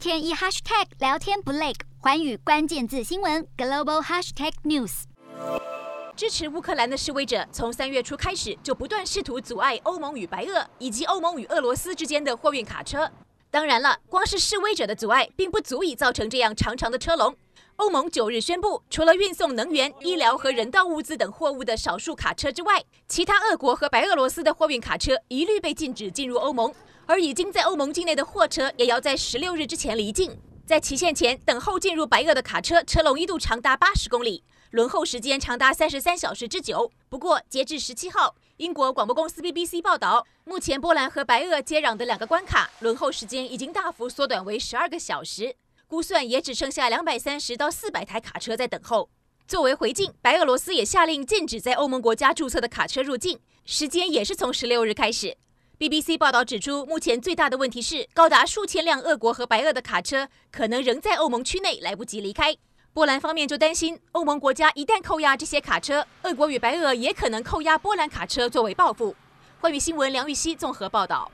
天一 hashtag 聊天不累，环宇关键字新闻 global hashtag news。支持乌克兰的示威者从三月初开始就不断试图阻碍欧盟与白俄以及欧盟与俄罗斯之间的货运卡车。当然了，光是示威者的阻碍并不足以造成这样长长的车龙。欧盟九日宣布，除了运送能源、医疗和人道物资等货物的少数卡车之外，其他俄国和白俄罗斯的货运卡车一律被禁止进入欧盟。而已经在欧盟境内的货车也要在十六日之前离境。在期限前等候进入白俄的卡车，车龙一度长达八十公里，轮候时间长达三十三小时之久。不过，截至十七号，英国广播公司 BBC 报道，目前波兰和白俄接壤的两个关卡轮候时间已经大幅缩短为十二个小时。估算也只剩下两百三十到四百台卡车在等候。作为回敬，白俄罗斯也下令禁止在欧盟国家注册的卡车入境，时间也是从十六日开始。BBC 报道指出，目前最大的问题是，高达数千辆俄国和白俄的卡车可能仍在欧盟区内，来不及离开。波兰方面就担心，欧盟国家一旦扣押这些卡车，俄国与白俄也可能扣押波兰卡车作为报复。关于新闻梁玉熙综合报道。